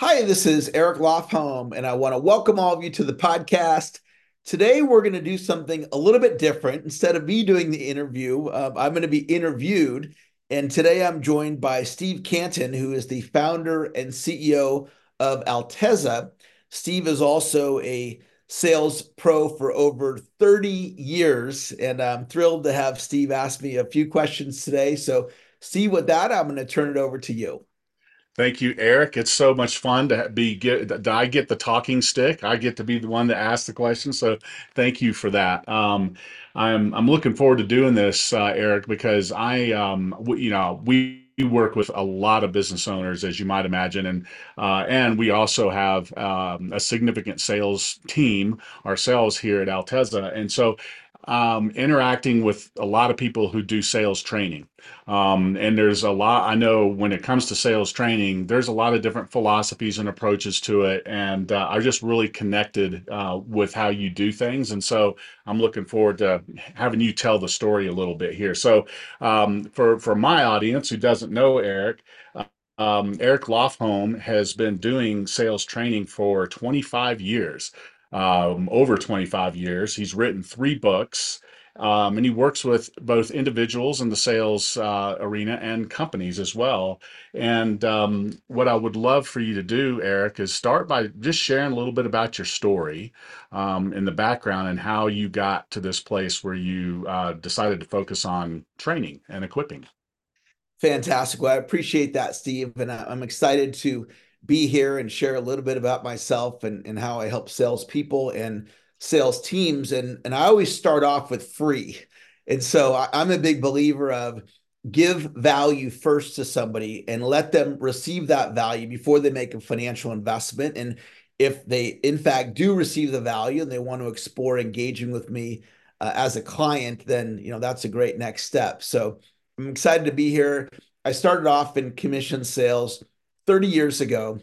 Hi, this is Eric Lofholm, and I want to welcome all of you to the podcast. Today, we're going to do something a little bit different. Instead of me doing the interview, uh, I'm going to be interviewed. And today, I'm joined by Steve Canton, who is the founder and CEO of Alteza. Steve is also a sales pro for over 30 years, and I'm thrilled to have Steve ask me a few questions today. So, Steve, with that, I'm going to turn it over to you. Thank you, Eric. It's so much fun to be get. I get the talking stick. I get to be the one to ask the question. So thank you for that. Um, I'm I'm looking forward to doing this, uh, Eric, because I um, w- you know we work with a lot of business owners, as you might imagine, and uh, and we also have um, a significant sales team ourselves here at Alteza, and so um, interacting with a lot of people who do sales training. Um, and there's a lot, I know when it comes to sales training, there's a lot of different philosophies and approaches to it. And uh, I just really connected uh, with how you do things. And so I'm looking forward to having you tell the story a little bit here. So um, for, for my audience who doesn't know Eric, um, Eric Lofholm has been doing sales training for 25 years um, over 25 years. He's written three books. Um, and he works with both individuals in the sales uh, arena and companies as well. And um, what I would love for you to do, Eric, is start by just sharing a little bit about your story um, in the background and how you got to this place where you uh, decided to focus on training and equipping. Fantastic. Well, I appreciate that, Steve. And I'm excited to be here and share a little bit about myself and, and how I help salespeople and sales teams. And, and I always start off with free. And so I, I'm a big believer of give value first to somebody and let them receive that value before they make a financial investment. And if they, in fact, do receive the value and they want to explore engaging with me uh, as a client, then you know that's a great next step. So I'm excited to be here. I started off in commission sales 30 years ago,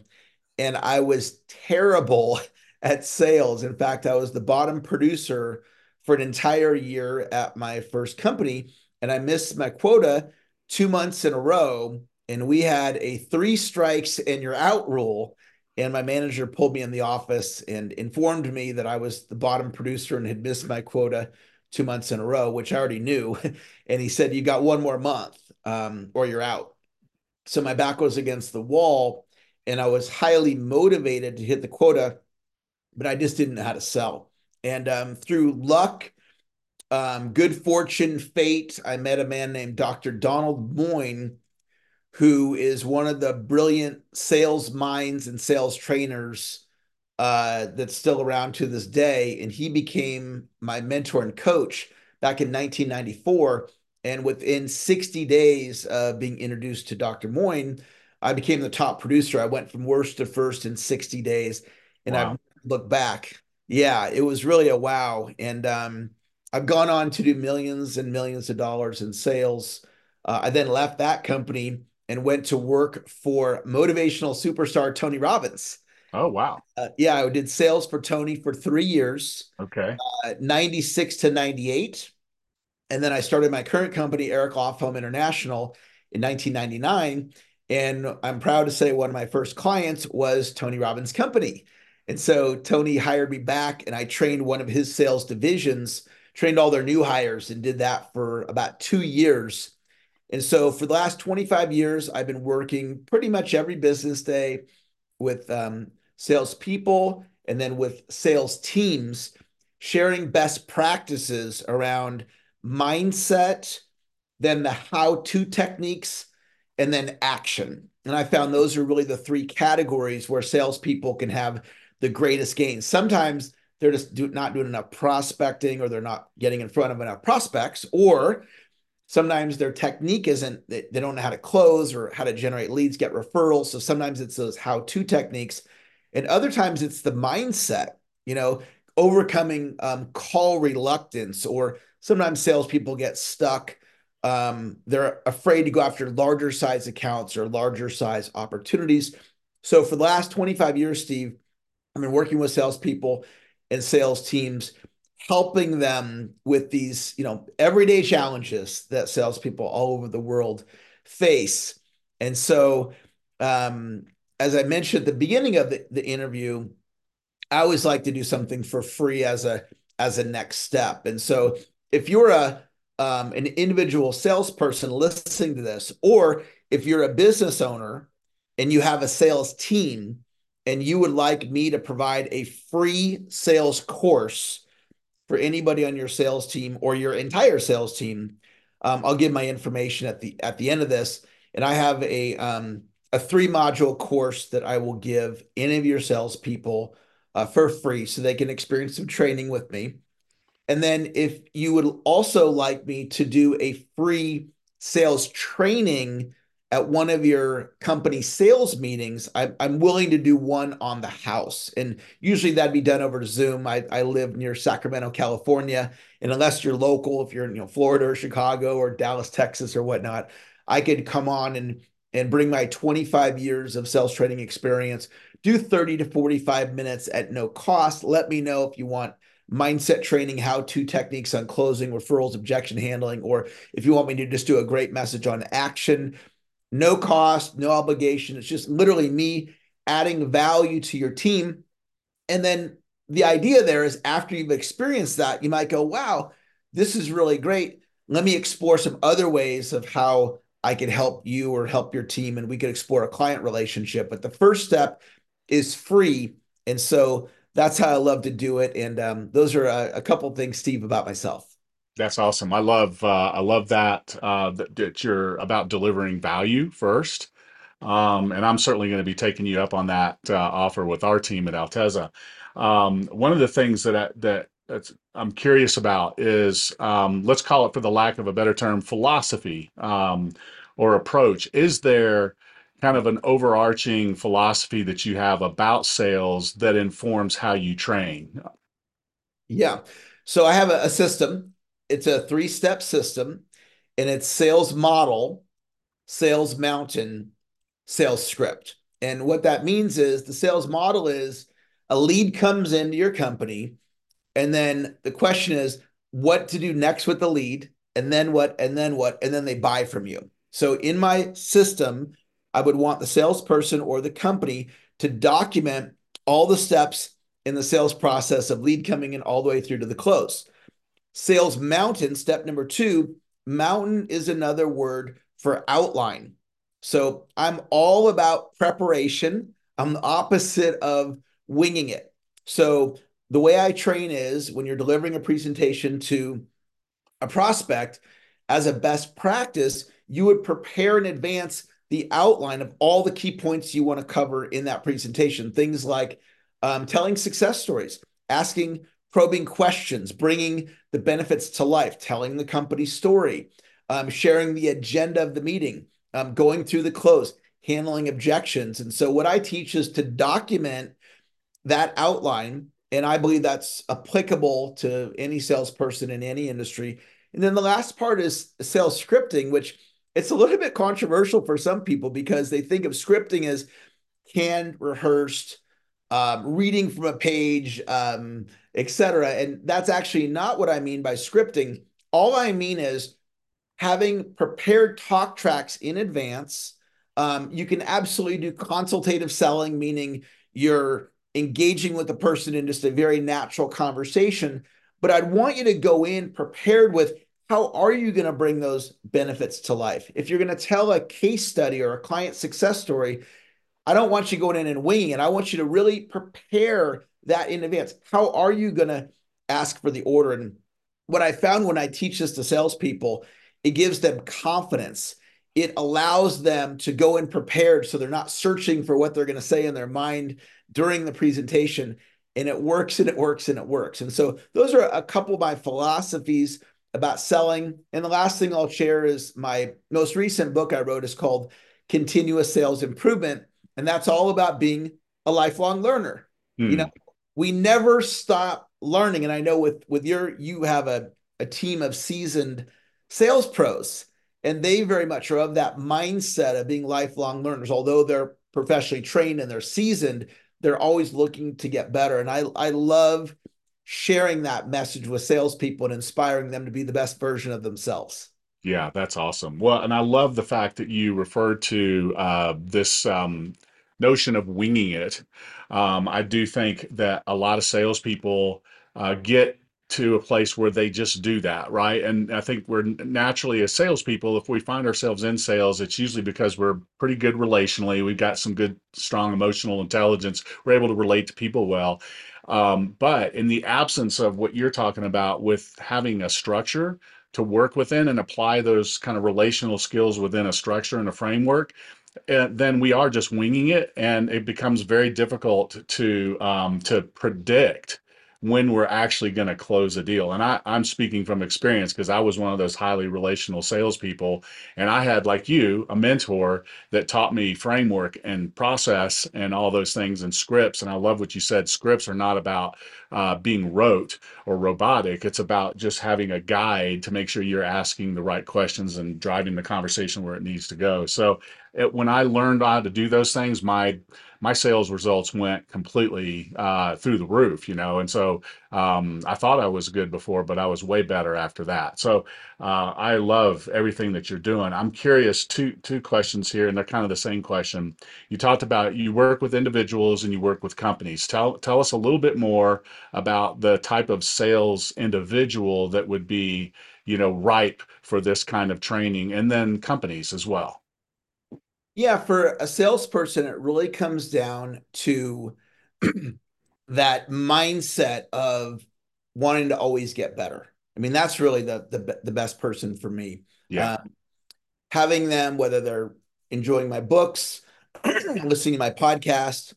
and I was terrible at sales. In fact, I was the bottom producer for an entire year at my first company, and I missed my quota two months in a row. And we had a three strikes and you're out rule. And my manager pulled me in the office and informed me that I was the bottom producer and had missed my quota two months in a row, which I already knew. And he said, You got one more month um, or you're out. So my back was against the wall and I was highly motivated to hit the quota, but I just didn't know how to sell. And um, through luck, um, good fortune, fate, I met a man named Dr. Donald Moine, who is one of the brilliant sales minds and sales trainers uh, that's still around to this day. And he became my mentor and coach back in 1994. And within 60 days of being introduced to Dr. Moine, I became the top producer. I went from worst to first in 60 days. And wow. I look back. Yeah, it was really a wow. And um, I've gone on to do millions and millions of dollars in sales. Uh, I then left that company and went to work for motivational superstar Tony Robbins. Oh, wow. Uh, yeah, I did sales for Tony for three years. Okay. Uh, 96 to 98. And then I started my current company, Eric Lofholm International, in 1999. And I'm proud to say one of my first clients was Tony Robbins' company. And so Tony hired me back, and I trained one of his sales divisions, trained all their new hires, and did that for about two years. And so for the last 25 years, I've been working pretty much every business day with um, salespeople and then with sales teams, sharing best practices around mindset, then the how to techniques, and then action. And I found those are really the three categories where salespeople can have the greatest gains. Sometimes they're just do, not doing enough prospecting or they're not getting in front of enough prospects, or sometimes their technique isn't, they, they don't know how to close or how to generate leads, get referrals. So sometimes it's those how to techniques. And other times it's the mindset, you know, overcoming um, call reluctance or sometimes salespeople get stuck. Um, they're afraid to go after larger size accounts or larger size opportunities. So for the last 25 years, Steve, I've been working with salespeople and sales teams, helping them with these, you know, everyday challenges that salespeople all over the world face. And so um, as I mentioned at the beginning of the, the interview, I always like to do something for free as a as a next step. And so if you're a um, an individual salesperson listening to this, or if you're a business owner and you have a sales team and you would like me to provide a free sales course for anybody on your sales team or your entire sales team, um, I'll give my information at the at the end of this. And I have a um, a three module course that I will give any of your salespeople uh, for free so they can experience some training with me. And then if you would also like me to do a free sales training at one of your company sales meetings, I, am willing to do one on the house. And usually that'd be done over Zoom. I, I live near Sacramento, California. And unless you're local, if you're in you know, Florida or Chicago or Dallas, Texas or whatnot, I could come on and and bring my 25 years of sales training experience, do 30 to 45 minutes at no cost. Let me know if you want mindset training, how to techniques on closing, referrals, objection handling, or if you want me to just do a great message on action, no cost, no obligation. It's just literally me adding value to your team. And then the idea there is after you've experienced that, you might go, wow, this is really great. Let me explore some other ways of how I could help you or help your team, and we could explore a client relationship. But the first step is free. And so that's how I love to do it. And um, those are a, a couple things, Steve, about myself. That's awesome. I love uh, I love that, uh, that you're about delivering value first. Um, and I'm certainly going to be taking you up on that uh, offer with our team at Alteza. Um, one of the things that I, that I'm curious about is um, let's call it, for the lack of a better term, philosophy um, or approach. Is there kind of an overarching philosophy that you have about sales that informs how you train? Yeah. So I have a, system. It's a three-step system, and it's sales model, sales mountain, sales script. And what that means is the sales model is a lead comes into your company, and then the question is what to do next with the lead, and then what, and then what, and then they buy from you. So in my system, I would want the salesperson or the company to document all the steps in the sales process of lead coming in all the way through to the close. Sales mountain, step number two, mountain is another word for outline. So I'm all about preparation. I'm the opposite of winging it. So the way I train is when you're delivering a presentation to a prospect, as a best practice, you would prepare in advance the outline of all the key points you want to cover in that presentation. Things like um, telling success stories, asking probing questions, bringing the benefits to life, telling the company story, um, sharing the agenda of the meeting, um, going through the close, handling objections. And so, what I teach is to document that outline. And I believe that's applicable to any salesperson in any industry. And then the last part is sales scripting, which it's a little bit controversial for some people because they think of scripting as canned, rehearsed, um, reading from a page, um, etc. And that's actually not what I mean by scripting. All I mean is having prepared talk tracks in advance. Um, you can absolutely do consultative selling, meaning you're engaging with the person in just a very natural conversation. But I'd want you to go in prepared with how are you going to bring those benefits to life? If you're going to tell a case study or a client success story, I don't want you going in and winging it. I want you to really prepare that in advance. How are you going to ask for the order? And what I found when I teach this to salespeople, it gives them confidence. It allows them to go in prepared so they're not searching for what they're going to say in their mind during the presentation. And it works and it works and it works. And so those are a couple of my philosophies about selling. And the last thing I'll share is my most recent book I wrote is called Continuous Sales Improvement. And that's all about being a lifelong learner. You hmm. know, we never stop learning. And I know with with your you have a, a team of seasoned sales pros, and they very much are of that mindset of being lifelong learners. Although they're professionally trained and they're seasoned, they're always looking to get better. And I I love sharing that message with salespeople and inspiring them to be the best version of themselves. Yeah, that's awesome. Well, and I love the fact that you referred to uh, this um, notion of winging it. Um, I do think that a lot of salespeople uh, get to a place where they just do that, right? And I think we're naturally as salespeople, if we find ourselves in sales, it's usually because we're pretty good relationally. We've got some good, strong emotional intelligence. We're able to relate to people well. Um, but in the absence of what you're talking about with having a structure to work within and apply those kind of relational skills within a structure and a framework, uh, then we are just winging it, and it becomes very difficult to um, to predict when we're actually going to close a deal. And I, I'm speaking from experience because I was one of those highly relational salespeople. And I had, like you, a mentor that taught me framework and process and all those things and scripts. And I love what you said. Scripts are not about uh, being rote or robotic. It's about just having a guide to make sure you're asking the right questions and driving the conversation where it needs to go. So it, when I learned how to do those things, my my sales results went completely uh, through the roof, you know. And so um, I thought I was good before, but I was way better after that. So uh, I love everything that you're doing. I'm curious. Two two questions here, and they're kind of the same question. You talked about you work with individuals and you work with companies. Tell tell us a little bit more about the type of sales individual that would be you know ripe for this kind of training, and then companies as well. Yeah, for a salesperson, it really comes down to that mindset of wanting to always get better. I mean, that's really the the, the best person for me. Yeah. Um, having them, whether they're enjoying my books, listening to my podcast,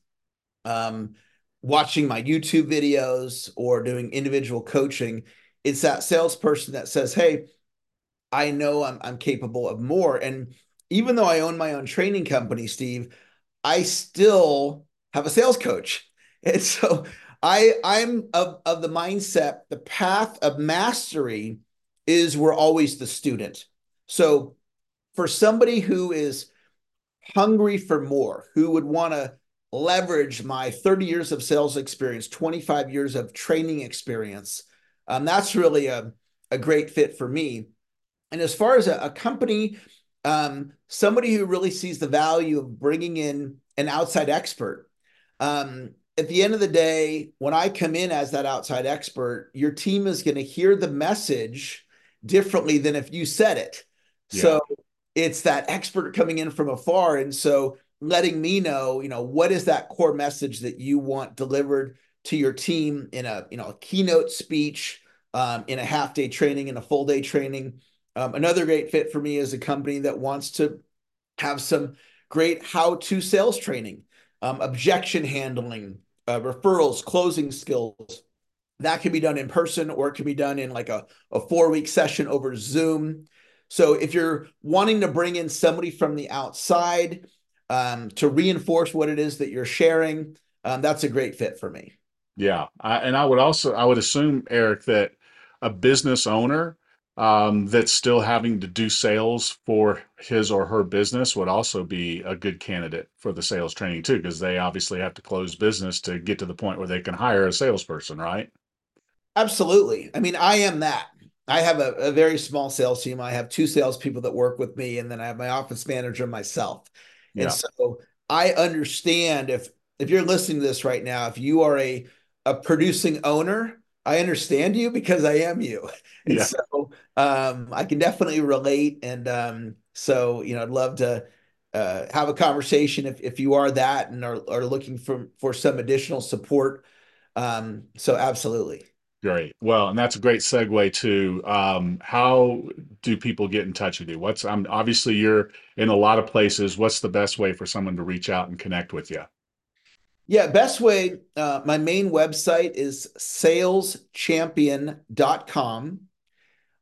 um, watching my YouTube videos, or doing individual coaching, it's that salesperson that says, "Hey, I know I'm I'm capable of more." And even though I own my own training company, Steve, I still have a sales coach. And so I I'm of, of the mindset, the path of mastery is we're always the student. So for somebody who is hungry for more, who would want to leverage my 30 years of sales experience, 25 years of training experience, um, that's really a, a great fit for me. And as far as a, a company um, somebody who really sees the value of bringing in an outside expert. Um, at the end of the day, when I come in as that outside expert, your team is going to hear the message differently than if you said it. Yeah. So it's that expert coming in from afar. And so letting me know, you know, what is that core message that you want delivered to your team in a, you know, a keynote speech, um, in a half day training, in a full day training. Um, another great fit for me is a company that wants to have some great how-to sales training, um, objection handling, uh, referrals, closing skills. That can be done in person or it can be done in like a, a four-week session over Zoom. So if you're wanting to bring in somebody from the outside um, to reinforce what it is that you're sharing, um, that's a great fit for me. Yeah, I, and I would also I would assume Eric that a business owner um, that's still having to do sales for his or her business would also be a good candidate for the sales training too, because they obviously have to close business to get to the point where they can hire a salesperson, right? Absolutely. I mean, I am that. I have a, a very small sales team. I have two salespeople that work with me, and then I have my office manager myself. Yeah. And so I understand if if you're listening to this right now, if you are a a producing owner, I understand you because I am you. And yeah. so um, I can definitely relate. And um, so, you know, I'd love to uh, have a conversation if, if you are that and are, are looking for, for some additional support. Um, so absolutely. Great. Well, and that's a great segue to um, how do people get in touch with you? What's um, obviously you're in a lot of places. What's the best way for someone to reach out and connect with you? Yeah, best way, uh, my main website is saleschampion.com.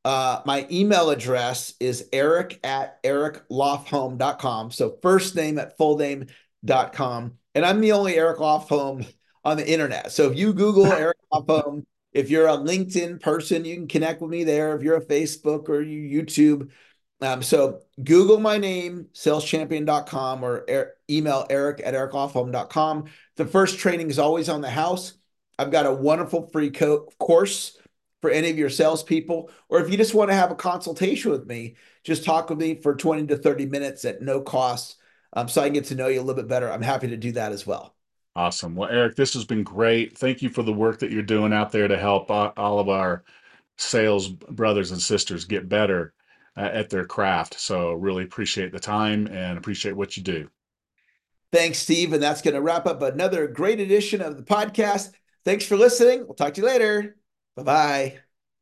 Uh, my email address is eric at ericlofholm.com. So first name at full name.com. And I'm the only Eric Lofholm on the internet. So if you Google Eric Lofholm, if you're a LinkedIn person, you can connect with me there. If you're a Facebook or you YouTube, um, so Google my name, saleschampion.com or er, email eric at ericlofholm.com. The first training is always on the house. I've got a wonderful free co- course for any of your salespeople. Or if you just want to have a consultation with me, just talk with me for 20 to 30 minutes at no cost. um, so I can get to know you a little bit better. I'm happy to do that as well. Awesome. Well, Eric, this has been great. Thank you for the work that you're doing out there to help all of our sales brothers and sisters get better uh, at their craft. So, really appreciate the time and appreciate what you do. Thanks, Steve. And that's going to wrap up another great edition of the podcast. Thanks for listening. We'll talk to you later. Bye bye.